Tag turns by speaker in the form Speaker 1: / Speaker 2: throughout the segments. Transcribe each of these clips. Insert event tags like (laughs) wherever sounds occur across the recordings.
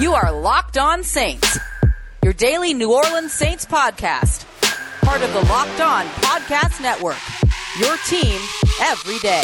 Speaker 1: You are Locked On Saints, your daily New Orleans Saints podcast, part of the Locked On Podcast Network. Your team every day.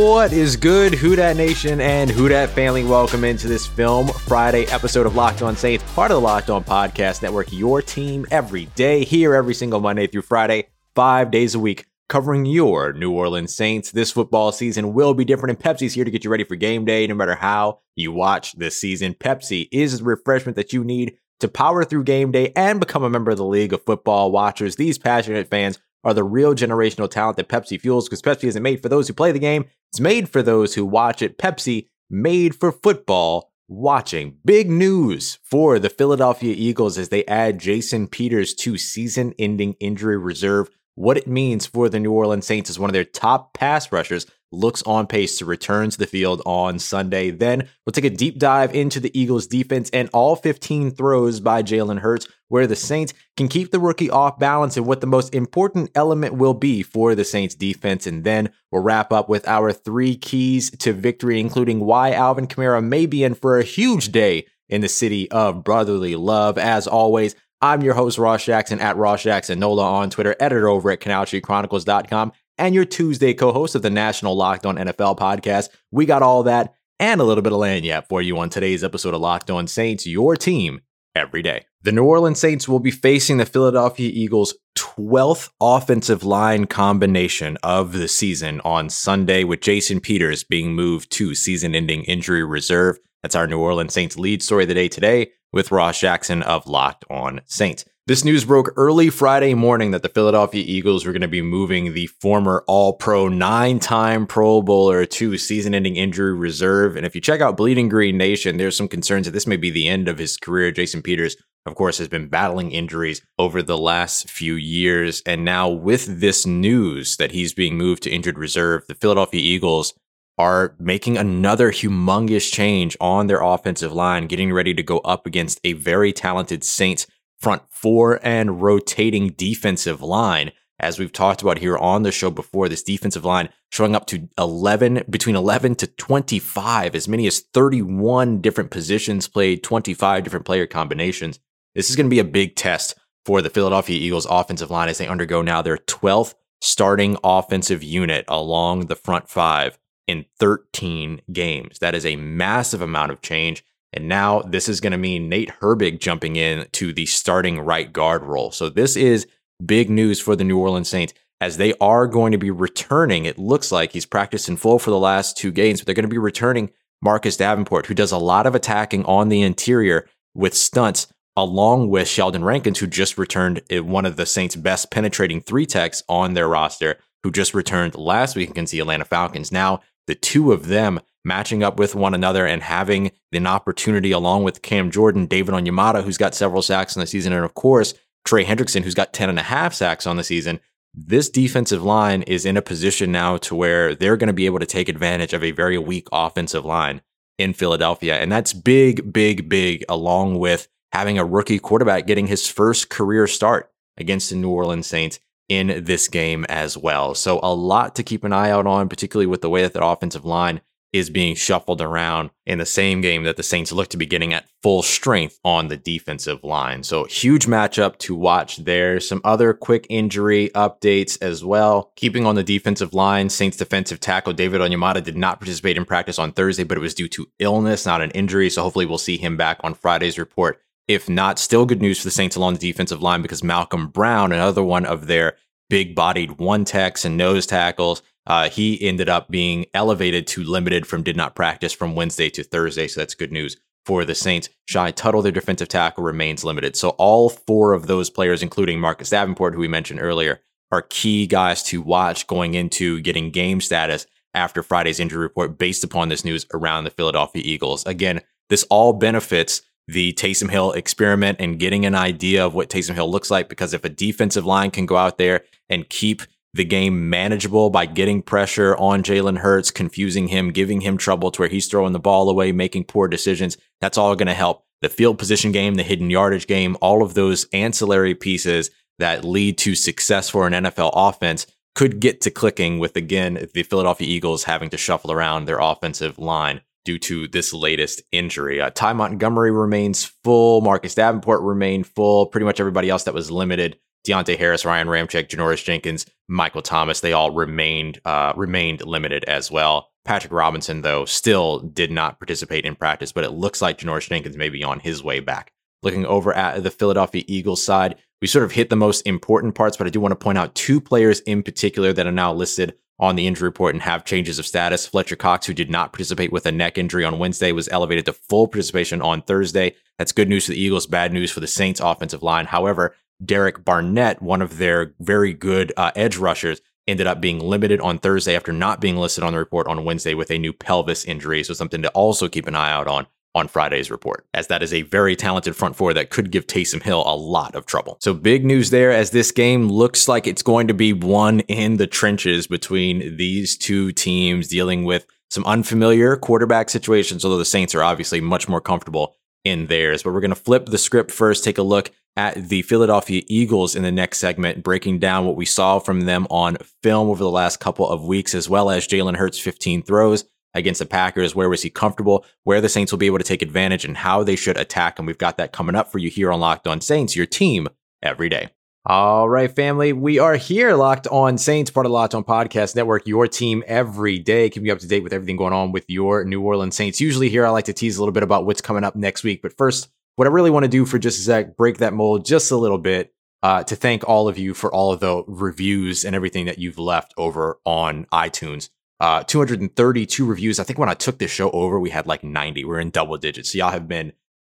Speaker 2: What is good, Who Dat Nation and Who Dat family? Welcome into this Film Friday episode of Locked On Saints, part of the Locked On Podcast Network. Your team every day, here every single Monday through Friday, five days a week covering your New Orleans Saints. This football season will be different, and Pepsi's here to get you ready for game day no matter how you watch this season. Pepsi is the refreshment that you need to power through game day and become a member of the League of Football Watchers. These passionate fans are the real generational talent that Pepsi fuels because Pepsi isn't made for those who play the game, it's made for those who watch it. Pepsi, made for football watching. Big news for the Philadelphia Eagles as they add Jason Peters to season ending injury reserve what it means for the New Orleans Saints as one of their top pass rushers looks on pace to return to the field on Sunday. Then we'll take a deep dive into the Eagles defense and all 15 throws by Jalen Hurts, where the Saints can keep the rookie off balance and what the most important element will be for the Saints defense. And then we'll wrap up with our three keys to victory, including why Alvin Kamara may be in for a huge day in the city of brotherly love. As always, I'm your host, Ross Jackson at Ross Jackson Nola on Twitter, editor over at CanalStreetChronicles.com, and your Tuesday co-host of the National Locked On NFL podcast. We got all that and a little bit of lagniappe for you on today's episode of Locked On Saints, your team every day. The New Orleans Saints will be facing the Philadelphia Eagles' 12th offensive line combination of the season on Sunday, with Jason Peters being moved to season ending injury reserve. That's our New Orleans Saints lead story of the day today with Ross Jackson of Locked On Saints. This news broke early Friday morning that the Philadelphia Eagles were going to be moving the former All Pro nine time Pro Bowler to season ending injury reserve. And if you check out Bleeding Green Nation, there's some concerns that this may be the end of his career. Jason Peters, of course, has been battling injuries over the last few years. And now, with this news that he's being moved to injured reserve, the Philadelphia Eagles are making another humongous change on their offensive line, getting ready to go up against a very talented Saints front four and rotating defensive line. As we've talked about here on the show before, this defensive line showing up to 11, between 11 to 25, as many as 31 different positions played, 25 different player combinations. This is going to be a big test for the Philadelphia Eagles offensive line as they undergo now their 12th starting offensive unit along the front five in 13 games. That is a massive amount of change. And now this is going to mean Nate Herbig jumping in to the starting right guard role. So this is big news for the New Orleans Saints as they are going to be returning. It looks like he's practiced in full for the last two games, but they're going to be returning Marcus Davenport, who does a lot of attacking on the interior with stunts, along with Sheldon Rankins, who just returned eh, one of the Saints' best penetrating three techs on their roster, who just returned last week against the Atlanta Falcons. Now the two of them matching up with one another and having an opportunity along with Cam Jordan, David Onyemata, who's got several sacks in the season, and of course, Trey Hendrickson, who's got 10 and a half sacks on the season. This defensive line is in a position now to where they're going to be able to take advantage of a very weak offensive line in Philadelphia. And that's big, big, big, along with having a rookie quarterback getting his first career start against the New Orleans Saints in this game as well. So a lot to keep an eye out on, particularly with the way that the offensive line is being shuffled around in the same game that the Saints look to be getting at full strength on the defensive line. So huge matchup to watch there. Some other quick injury updates as well. Keeping on the defensive line, Saints defensive tackle David Onyemata did not participate in practice on Thursday, but it was due to illness, not an injury. So hopefully we'll see him back on Friday's report if not, still good news for the Saints along the defensive line because Malcolm Brown, another one of their big bodied one techs and nose tackles, uh, he ended up being elevated to limited from did not practice from Wednesday to Thursday. So that's good news for the Saints. Shy Tuttle, their defensive tackle, remains limited. So all four of those players, including Marcus Davenport, who we mentioned earlier, are key guys to watch going into getting game status after Friday's injury report based upon this news around the Philadelphia Eagles. Again, this all benefits the Taysom Hill experiment and getting an idea of what Taysom Hill looks like. Because if a defensive line can go out there and keep the game manageable by getting pressure on Jalen Hurts, confusing him, giving him trouble to where he's throwing the ball away, making poor decisions, that's all going to help the field position game, the hidden yardage game, all of those ancillary pieces that lead to success for an NFL offense could get to clicking with, again, the Philadelphia Eagles having to shuffle around their offensive line due to this latest injury. Uh, Ty Montgomery remains full. Marcus Davenport remained full. Pretty much everybody else that was limited. Deonte Harris, Ryan Ramczyk, Janoris Jenkins, Michael Thomas, they all remained uh, remained limited as well. Patrick Robinson, though, still did not participate in practice, but it looks like Janoris Jenkins may be on his way back. Looking over at the Philadelphia Eagles side, we sort of hit the most important parts, but I do want to point out two players in particular that are now listed on the injury report and have changes of status. Fletcher Cox, who did not participate with a neck injury on Wednesday, was elevated to full participation on Thursday. That's good news for the Eagles, bad news for the Saints offensive line. However, Derek Barnett, one of their very good uh, edge rushers, ended up being limited on Thursday after not being listed on the report on Wednesday with a new pelvis injury. So something to also keep an eye out on on Friday's report, as that is a very talented front four that could give Taysom Hill a lot of trouble. So big news there as this game looks like it's going to be one in the trenches between these two teams dealing with some unfamiliar quarterback situations, although the Saints are obviously much more comfortable in theirs. But we're going to flip the script first, take a look at the Philadelphia Eagles in the next segment, breaking down what we saw from them on film over the last couple of weeks, as well as Jalen Hurts' 15 throws against the Packers? Where was he comfortable? Where the Saints will be able to take advantage and how they should attack. And we've got that coming up for you here on Locked On Saints, your team every day. All right, family. We are here, Locked On Saints, part of the Locked On Podcast Network, your team every day, keeping you up to date with everything going on with your New Orleans Saints. Usually, here I like to tease a little bit about what's coming up next week. But first, what I really want to do for just a sec, break that mold just a little bit, uh, to thank all of you for all of the reviews and everything that you've left over on iTunes uh, 232 reviews. I think when I took this show over, we had like 90. We're in double digits. So y'all have been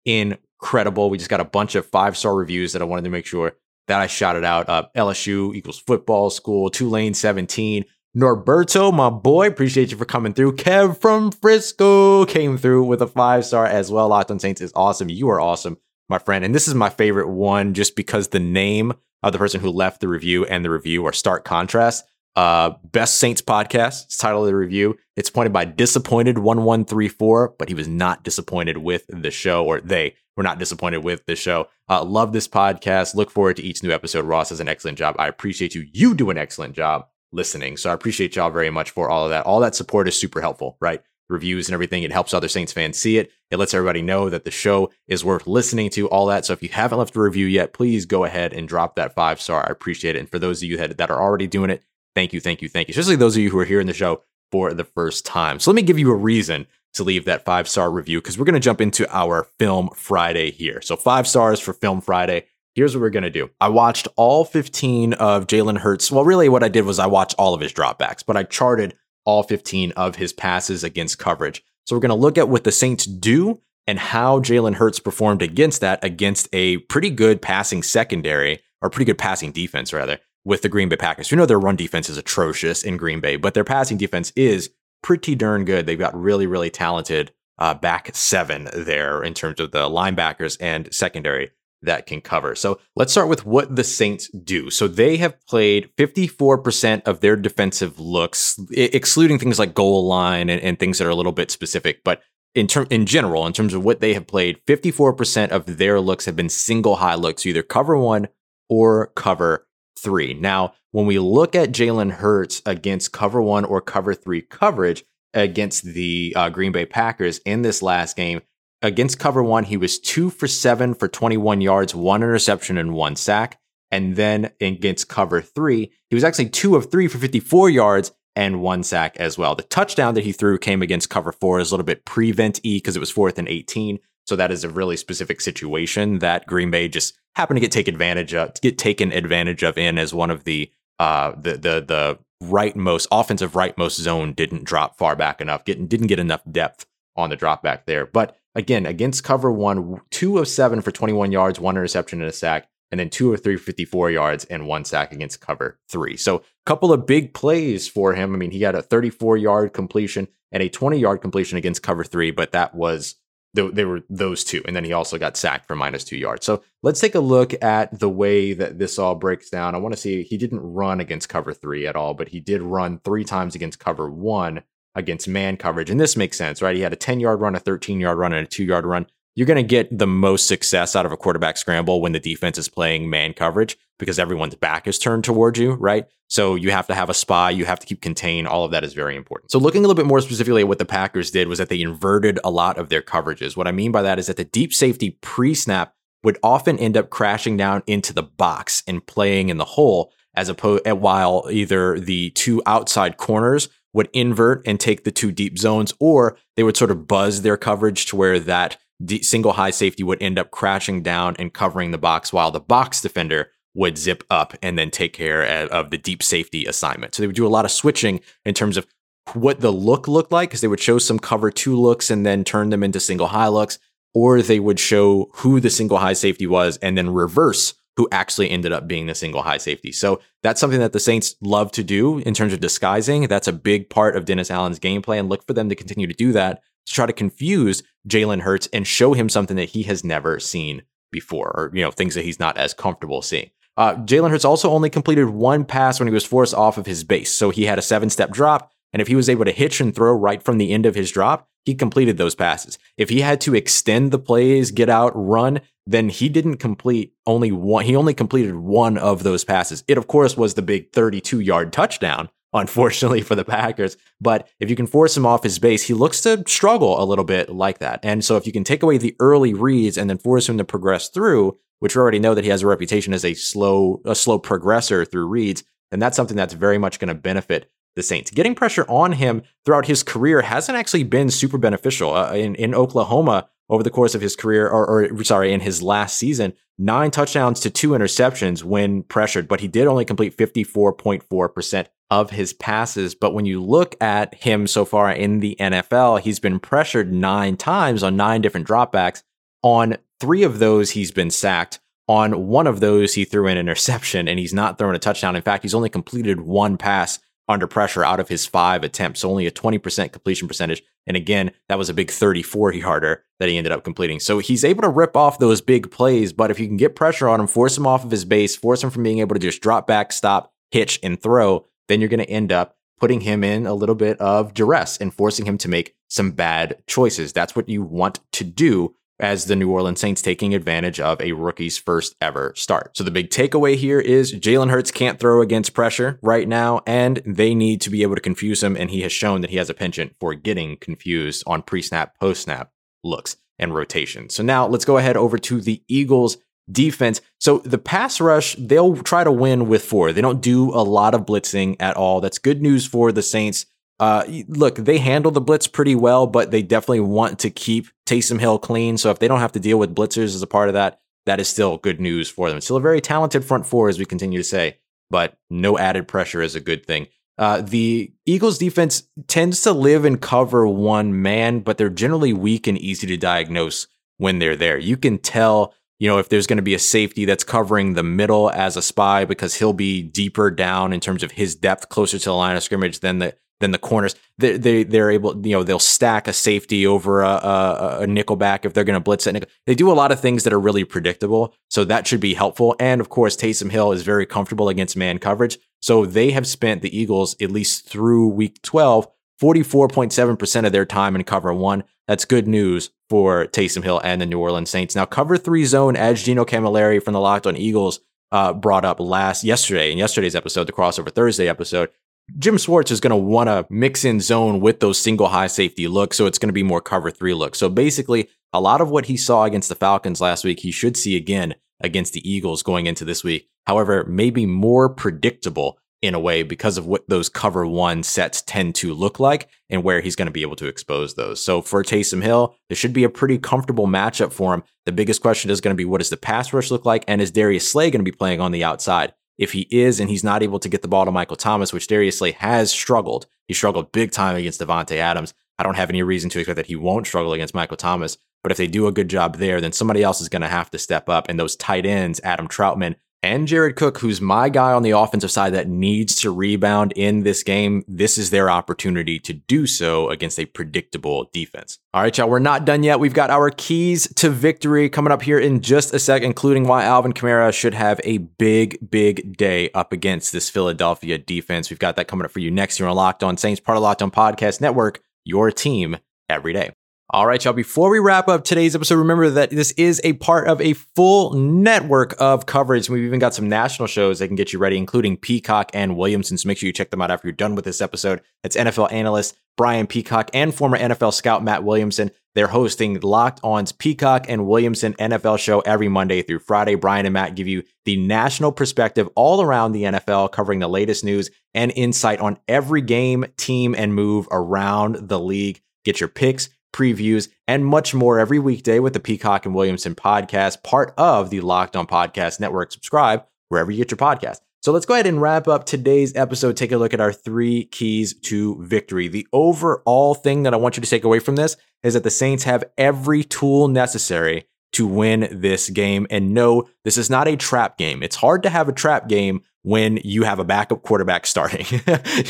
Speaker 2: incredible. We just got a bunch of five star reviews that I wanted to make sure that I shouted out. Uh, LSU equals football school, Tulane 17. Norberto, my boy, appreciate you for coming through. Kev from Frisco came through with a five star as well. Locked on Saints is awesome. You are awesome, my friend. And this is my favorite one just because the name of the person who left the review and the review are stark contrast. Uh, Best Saints podcast. It's title of the review. It's pointed by Disappointed One One Three Four, but he was not disappointed with the show, or they were not disappointed with the show. Uh, love this podcast. Look forward to each new episode. Ross does an excellent job. I appreciate you. You do an excellent job listening. So I appreciate y'all very much for all of that. All that support is super helpful, right? Reviews and everything. It helps other Saints fans see it. It lets everybody know that the show is worth listening to, all that. So if you haven't left a review yet, please go ahead and drop that five star. I appreciate it. And for those of you that, that are already doing it, Thank you, thank you, thank you. Especially those of you who are here in the show for the first time. So let me give you a reason to leave that five star review because we're going to jump into our Film Friday here. So, five stars for Film Friday. Here's what we're going to do. I watched all 15 of Jalen Hurts. Well, really, what I did was I watched all of his dropbacks, but I charted all 15 of his passes against coverage. So, we're going to look at what the Saints do and how Jalen Hurts performed against that against a pretty good passing secondary or pretty good passing defense, rather, with the Green Bay Packers. You know their run defense is atrocious in Green Bay, but their passing defense is pretty darn good. They've got really, really talented uh, back seven there in terms of the linebackers and secondary that can cover. So let's start with what the Saints do. So they have played 54% of their defensive looks, excluding things like goal line and, and things that are a little bit specific, but in term in general, in terms of what they have played, 54% of their looks have been single high looks, either cover one or cover three. Now, when we look at Jalen Hurts against cover one or cover three coverage against the uh, Green Bay Packers in this last game, against cover one, he was two for seven for 21 yards, one interception, and one sack. And then against cover three, he was actually two of three for 54 yards and one sack as well. The touchdown that he threw came against cover four is a little bit prevent E because it was fourth and 18. So that is a really specific situation that Green Bay just happened to get take advantage of, get taken advantage of in as one of the uh the the the rightmost offensive rightmost zone didn't drop far back enough, getting didn't get enough depth on the drop back there. But again, against cover one, two of seven for 21 yards, one interception and a sack, and then two of three, 54 yards and one sack against cover three. So a couple of big plays for him. I mean, he had a 34 yard completion and a 20 yard completion against cover three, but that was they were those two. And then he also got sacked for minus two yards. So let's take a look at the way that this all breaks down. I want to see he didn't run against cover three at all, but he did run three times against cover one against man coverage. And this makes sense, right? He had a 10 yard run, a 13 yard run, and a two yard run. You're going to get the most success out of a quarterback scramble when the defense is playing man coverage. Because everyone's back is turned towards you, right? So you have to have a spy, you have to keep contained. All of that is very important. So looking a little bit more specifically at what the Packers did was that they inverted a lot of their coverages. What I mean by that is that the deep safety pre-snap would often end up crashing down into the box and playing in the hole as opposed eh, while either the two outside corners would invert and take the two deep zones or they would sort of buzz their coverage to where that single high safety would end up crashing down and covering the box while the box defender would zip up and then take care of the deep safety assignment. So they would do a lot of switching in terms of what the look looked like because they would show some cover two looks and then turn them into single high looks, or they would show who the single high safety was and then reverse who actually ended up being the single high safety. So that's something that the Saints love to do in terms of disguising. That's a big part of Dennis Allen's gameplay and look for them to continue to do that to try to confuse Jalen Hurts and show him something that he has never seen before or, you know, things that he's not as comfortable seeing. Uh, Jalen Hurts also only completed one pass when he was forced off of his base. So he had a seven step drop. And if he was able to hitch and throw right from the end of his drop, he completed those passes. If he had to extend the plays, get out, run, then he didn't complete only one. He only completed one of those passes. It, of course, was the big 32 yard touchdown, unfortunately for the Packers. But if you can force him off his base, he looks to struggle a little bit like that. And so if you can take away the early reads and then force him to progress through, which we already know that he has a reputation as a slow a slow progressor through reads, then that's something that's very much going to benefit the Saints. Getting pressure on him throughout his career hasn't actually been super beneficial. Uh, in in Oklahoma over the course of his career, or, or sorry, in his last season, nine touchdowns to two interceptions when pressured, but he did only complete 54.4% of his passes. But when you look at him so far in the NFL, he's been pressured nine times on nine different dropbacks. On Three of those, he's been sacked. On one of those, he threw an interception and he's not throwing a touchdown. In fact, he's only completed one pass under pressure out of his five attempts, so only a 20% completion percentage. And again, that was a big 34 yarder that he ended up completing. So he's able to rip off those big plays, but if you can get pressure on him, force him off of his base, force him from being able to just drop back, stop, hitch, and throw, then you're going to end up putting him in a little bit of duress and forcing him to make some bad choices. That's what you want to do as the New Orleans Saints taking advantage of a rookie's first ever start. So the big takeaway here is Jalen Hurts can't throw against pressure right now, and they need to be able to confuse him. And he has shown that he has a penchant for getting confused on pre snap, post snap looks and rotation. So now let's go ahead over to the Eagles defense. So the pass rush, they'll try to win with four. They don't do a lot of blitzing at all. That's good news for the Saints uh, look, they handle the blitz pretty well, but they definitely want to keep Taysom Hill clean. So if they don't have to deal with blitzers as a part of that, that is still good news for them. Still a very talented front four, as we continue to say, but no added pressure is a good thing. Uh, the Eagles defense tends to live and cover one man, but they're generally weak and easy to diagnose when they're there. You can tell, you know, if there's going to be a safety that's covering the middle as a spy because he'll be deeper down in terms of his depth closer to the line of scrimmage than the than the corners. They, they they're able, you know, they'll stack a safety over a, a, a nickelback if they're going to blitz it. They do a lot of things that are really predictable, so that should be helpful. And of course, Taysom Hill is very comfortable against man coverage, so they have spent the Eagles at least through week twelve. 44.7% of their time in cover one. That's good news for Taysom Hill and the New Orleans Saints. Now, cover three zone, as Gino Camilleri from the Locked on Eagles uh, brought up last yesterday in yesterday's episode, the crossover Thursday episode. Jim Schwartz is going to want to mix in zone with those single high safety looks. So it's going to be more cover three looks. So basically, a lot of what he saw against the Falcons last week, he should see again against the Eagles going into this week. However, maybe more predictable in a way because of what those cover one sets tend to look like and where he's going to be able to expose those. So for Taysom Hill, this should be a pretty comfortable matchup for him. The biggest question is going to be what does the pass rush look like? And is Darius Slay going to be playing on the outside? If he is and he's not able to get the ball to Michael Thomas, which Darius Slay has struggled. He struggled big time against Davante Adams. I don't have any reason to expect that he won't struggle against Michael Thomas. But if they do a good job there, then somebody else is going to have to step up. And those tight ends, Adam Trautman and Jared Cook, who's my guy on the offensive side that needs to rebound in this game, this is their opportunity to do so against a predictable defense. All right, y'all, we're not done yet. We've got our keys to victory coming up here in just a sec, including why Alvin Kamara should have a big, big day up against this Philadelphia defense. We've got that coming up for you next year on Locked On Saints, part of Locked On Podcast Network, your team every day. All right, y'all. Before we wrap up today's episode, remember that this is a part of a full network of coverage. We've even got some national shows that can get you ready, including Peacock and Williamson. So make sure you check them out after you're done with this episode. It's NFL analyst Brian Peacock and former NFL scout Matt Williamson. They're hosting Locked On's Peacock and Williamson NFL show every Monday through Friday. Brian and Matt give you the national perspective all around the NFL, covering the latest news and insight on every game, team, and move around the league. Get your picks previews, and much more every weekday with the Peacock and Williamson podcast, part of the Locked On Podcast Network. Subscribe wherever you get your podcast. So let's go ahead and wrap up today's episode. Take a look at our three keys to victory. The overall thing that I want you to take away from this is that the Saints have every tool necessary to win this game. And no, this is not a trap game. It's hard to have a trap game when you have a backup quarterback (laughs) starting.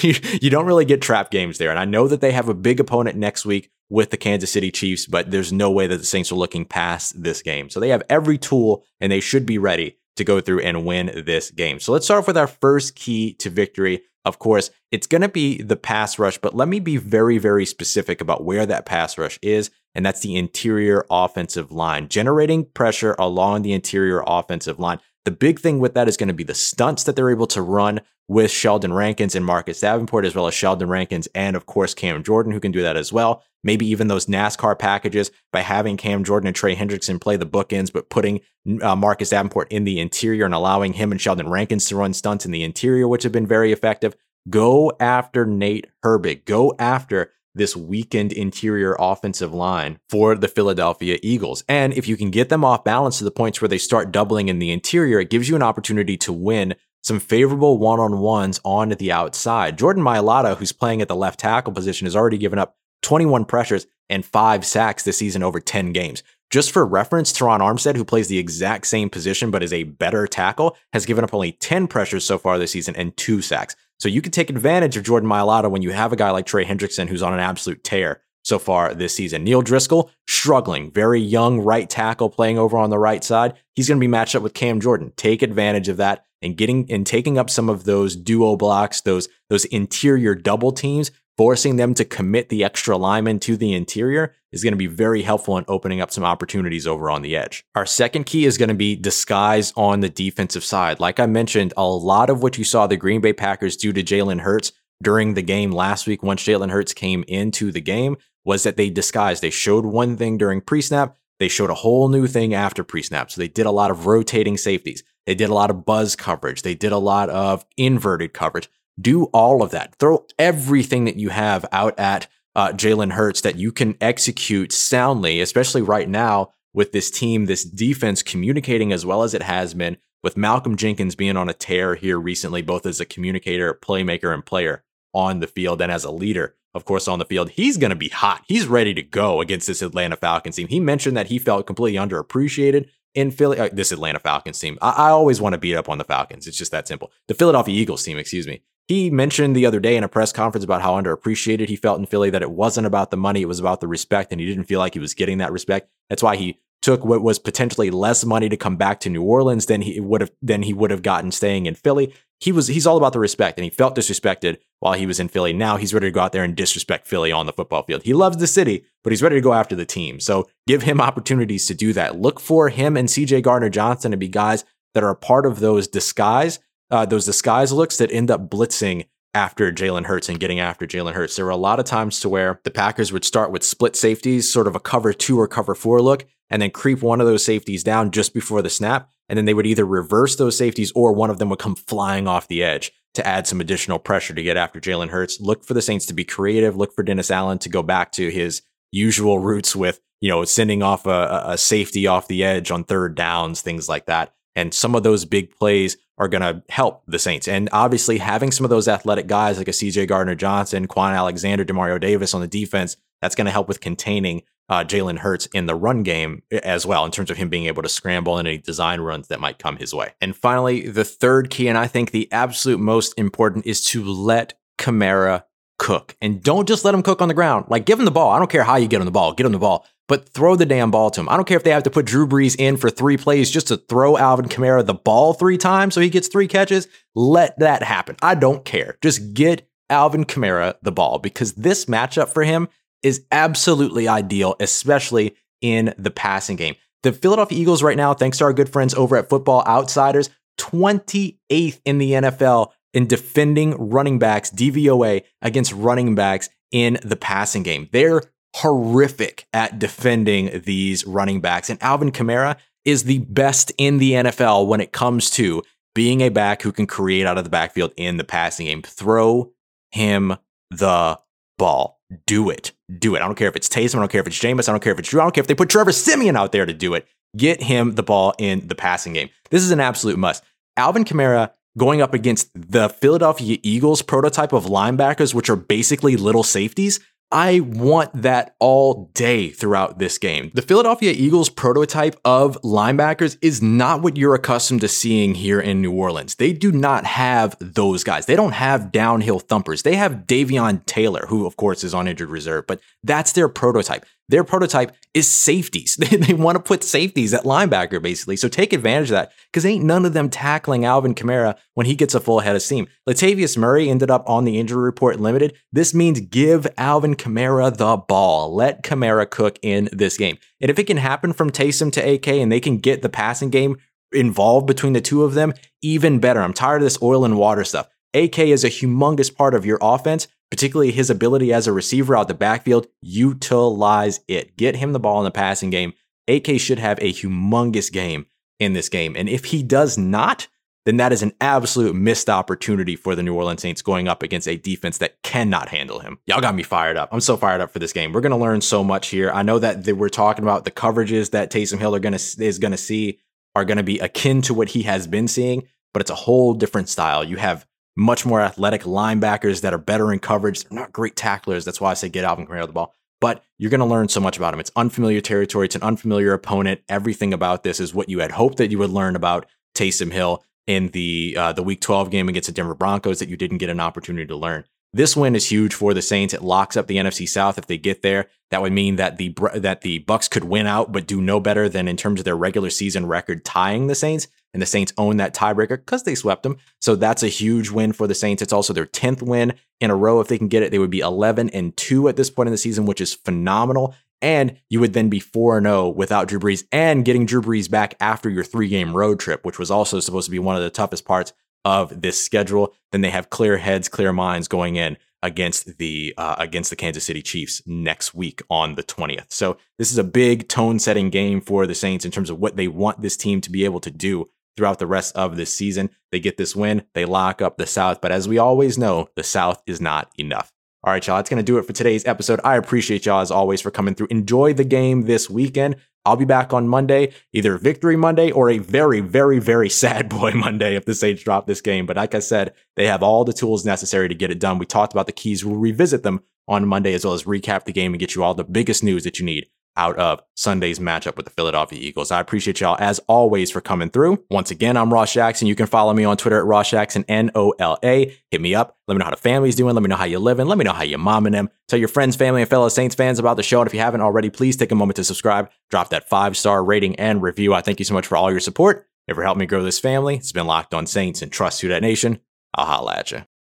Speaker 2: you, you, don't really get trap games there. And I know that they have a big opponent next week with the Kansas City Chiefs, but there's no way that the Saints are looking past this game. So they have every tool and they should be ready to go through and win this game. So let's start off with our first key to victory. Of course, it's going to be the pass rush, but let me be very, very specific about where that pass rush is, and that's the interior offensive line, generating pressure along the interior offensive line. The big thing with that is going to be the stunts that they're able to run with Sheldon Rankins and Marcus Davenport, as well as Sheldon Rankins and, of course, Cam Jordan, who can do that as well. Maybe even those NASCAR packages by having Cam Jordan and Trey Hendrickson play the bookends, but putting uh, Marcus Davenport in the interior and allowing him and Sheldon Rankins to run stunts in the interior, which have been very effective. Go after Nate Herbig. Go after this weakened interior offensive line for the Philadelphia Eagles. And if you can get them off balance to the points where they start doubling in the interior, it gives you an opportunity to win some favorable one on ones on the outside. Jordan Mailata, who's playing at the left tackle position, has already given up 21 pressures and five sacks this season over 10 games. Just for reference, Terron Armstead, who plays the exact same position but is a better tackle, has given up only 10 pressures so far this season and two sacks. So you can take advantage of Jordan Mailata when you have a guy like Trey Hendrickson who's on an absolute tear so far this season. Neil Driscoll, struggling, very young right tackle playing over on the right side. He's going to be matched up with Cam Jordan. Take advantage of that and getting and taking up some of those duo blocks, those those interior double teams, forcing them to commit the extra lineman to the interior is going to be very helpful in opening up some opportunities over on the edge. Our second key is going to be disguise on the defensive side. Like I mentioned, a lot of what you saw the Green Bay Packers do to Jalen Hurts during the game last week, once Jalen Hurts came into the game, was that they disguised. They showed one thing during pre snap, they showed a whole new thing after pre snap. So they did a lot of rotating safeties. They did a lot of buzz coverage. They did a lot of inverted coverage. Do all of that. Throw everything that you have out at uh, Jalen Hurts that you can execute soundly, especially right now with this team, this defense communicating as well as it has been, with Malcolm Jenkins being on a tear here recently, both as a communicator, playmaker, and player on the field and as a leader of course, on the field. He's going to be hot. He's ready to go against this Atlanta Falcons team. He mentioned that he felt completely underappreciated in Philly. Uh, this Atlanta Falcons team. I, I always want to beat up on the Falcons. It's just that simple. The Philadelphia Eagles team, excuse me. He mentioned the other day in a press conference about how underappreciated he felt in Philly, that it wasn't about the money, it was about the respect, and he didn't feel like he was getting that respect. That's why he took what was potentially less money to come back to New Orleans than he would have than he would have gotten staying in Philly he was he's all about the respect and he felt disrespected while he was in Philly. Now he's ready to go out there and disrespect Philly on the football field. He loves the city, but he's ready to go after the team. So give him opportunities to do that. Look for him and CJ Gardner Johnson to be guys that are a part of those disguise, uh, those disguise looks that end up blitzing after Jalen Hurts and getting after Jalen Hurts. There were a lot of times to where the Packers would start with split safeties, sort of a cover two or cover four look, and then creep one of those safeties down just before the snap and then they would either reverse those safeties or one of them would come flying off the edge to add some additional pressure to get after Jalen Hurts. Look for the Saints to be creative. Look for Dennis Allen to go back to his usual roots with, you know, sending off a, a safety off the edge on third downs, things like that. And some of those big plays are going to help the Saints. And obviously, having some of those athletic guys like a CJ Gardner Johnson, Kwon Alexander, Demario Davis on the defense, that's going to help with containing uh, Jalen Hurts in the run game as well, in terms of him being able to scramble and any design runs that might come his way. And finally, the third key, and I think the absolute most important, is to let Kamara cook. And don't just let him cook on the ground. Like, give him the ball. I don't care how you get him the ball, get him the ball, but throw the damn ball to him. I don't care if they have to put Drew Brees in for three plays just to throw Alvin Kamara the ball three times so he gets three catches. Let that happen. I don't care. Just get Alvin Kamara the ball because this matchup for him is absolutely ideal, especially in the passing game. The Philadelphia Eagles, right now, thanks to our good friends over at Football Outsiders, 28th in the NFL in defending running backs, DVOA, against running backs in the passing game. They're horrific at defending these running backs. And Alvin Kamara is the best in the NFL when it comes to being a back who can create out of the backfield in the passing game. Throw him the ball. Do it. Do it. I don't care if it's Taysom. I don't care if it's Jameis. I don't care if it's Drew. I don't care if they put Trevor Siemian out there to do it. Get him the ball in the passing game. This is an absolute must. Alvin Kamara going up against the Philadelphia Eagles prototype of linebackers, which are basically little safeties. I want that all day throughout this game. The Philadelphia Eagles prototype of linebackers is not what you're accustomed to seeing here in New Orleans. They do not have those guys. They don't have downhill thumpers. They have Davion Taylor, who of course is on injured reserve, but that's their prototype. Their prototype is safeties. (laughs) They, they want to put safeties at linebacker, basically. So take advantage of that because ain't none of them tackling Alvin Kamara when he gets a full head of steam. Latavius Murray ended up on the injury report limited. This means give Alvin Kamara the ball. Let Kamara cook in this game. And if it can happen from Taysom to AK and they can get the passing game involved between the two of them, even better. I'm tired of this oil and water stuff. AK is a humongous part of your offense particularly his ability as a receiver out the backfield. Utilize it. Get him the ball in the passing game. AK should have a humongous game in this game. And if he does not, then that is an absolute missed opportunity for the New Orleans Saints going up against a defense that cannot handle him. Y'all got me fired up. I'm so fired up for this game. We're going to learn so much here. I know that we're talking about the coverages that Taysom Hill are going to is going to see are going to be akin to what he has been seeing, but it's a whole different style. You have much more athletic linebackers that are better in coverage. They're not great tacklers. That's why I say get Alvin Kamara the ball. But you're going to learn so much about him. It's unfamiliar territory. It's an unfamiliar opponent. Everything about this is what you had hoped that you would learn about Taysom Hill in the uh, the Week 12 game against the Denver Broncos that you didn't get an opportunity to learn. This win is huge for the Saints. It locks up the NFC South if they get there. That would mean that the that the Bucs could win out but do no better than in terms of their regular season record tying the Saints and the Saints own that tiebreaker because they swept them. So that's a huge win for the Saints. It's also their 10th win in a row. If they can get it, they would be 11 and 2 at this point in the season, which is phenomenal. And you would then be 4 0 without Drew Brees and getting Drew Brees back after your three game road trip, which was also supposed to be one of the toughest parts of this schedule. Then they have clear heads, clear minds going in against the uh, against the Kansas City Chiefs next week on the 20th. So this is a big tone setting game for the Saints in terms of what they want this team to be able to do throughout the rest of this season. They get this win, they lock up the South, but as we always know, the South is not enough. All right, y'all, that's going to do it for today's episode. I appreciate y'all as always for coming through. Enjoy the game this weekend. I'll be back on Monday, either Victory Monday or a very, very, very (laughs) sad boy Monday if the Saints drop this game. But like I said, they have all the tools necessary to get it done. We talked about the keys. We'll revisit them on Monday as well as recap the game and get you all the biggest news that you need out of Sunday's matchup with the Philadelphia Eagles. I appreciate y'all as always for coming through. Once again, I'm Ross Jackson. You can follow me on Twitter at Ross Jackson, N O L A. Hit me up. Let me know how the family's doing. Let me know how you're living. Let me know how you're momming them. Tell your friends, family, and fellow Saints fans about the show. And if you haven't already, please take a moment to subscribe, drop that five star rating and review. I thank you so much for all your support. Ever helped me grow this family? It's been Locked on Saints and Trust to that nation. I'll holla at you.